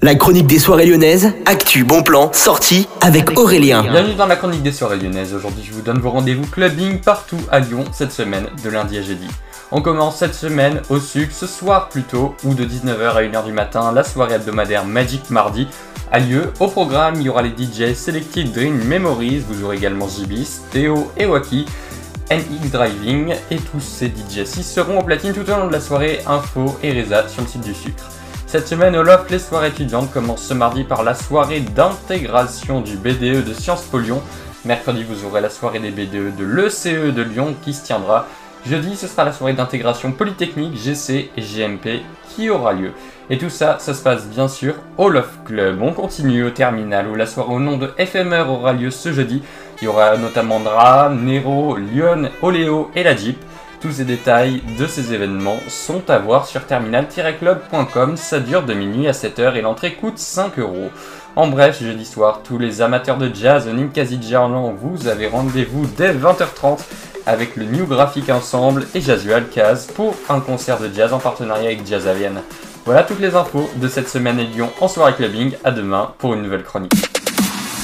La chronique des soirées lyonnaises, actu, bon plan, sortie avec Aurélien. Bienvenue dans la chronique des soirées lyonnaises. Aujourd'hui, je vous donne vos rendez-vous clubbing partout à Lyon cette semaine, de lundi à jeudi. On commence cette semaine au sucre, ce soir plutôt, ou de 19h à 1h du matin, la soirée hebdomadaire Magic Mardi a lieu. Au programme, il y aura les DJ Selected Dream Memories, vous aurez également Jibis, Théo et Waki. NX Driving et tous ces DJ6 seront au platine tout au long de la soirée Info et Reza sur le site du sucre. Cette semaine au les soirées étudiantes commencent ce mardi par la soirée d'intégration du BDE de Sciences Po Lyon. Mercredi, vous aurez la soirée des BDE de l'ECE de Lyon qui se tiendra. Jeudi, ce sera la soirée d'intégration polytechnique, GC et GMP qui aura lieu. Et tout ça, ça se passe bien sûr au Loft Club. On continue au terminal où la soirée au nom de FMR aura lieu ce jeudi. Il y aura notamment Dra, Nero, Lyon, Oléo et la Jeep. Tous ces détails de ces événements sont à voir sur terminal-club.com. Ça dure de minuit à 7h et l'entrée coûte 5 euros. En bref, jeudi soir, tous les amateurs de jazz au Ninkasi vous avez rendez-vous dès 20h30 avec le New Graphic Ensemble et Jazual Kaz pour un concert de jazz en partenariat avec Jazz Avienne. Voilà toutes les infos de cette semaine à Lyon en soirée clubbing. À demain pour une nouvelle chronique.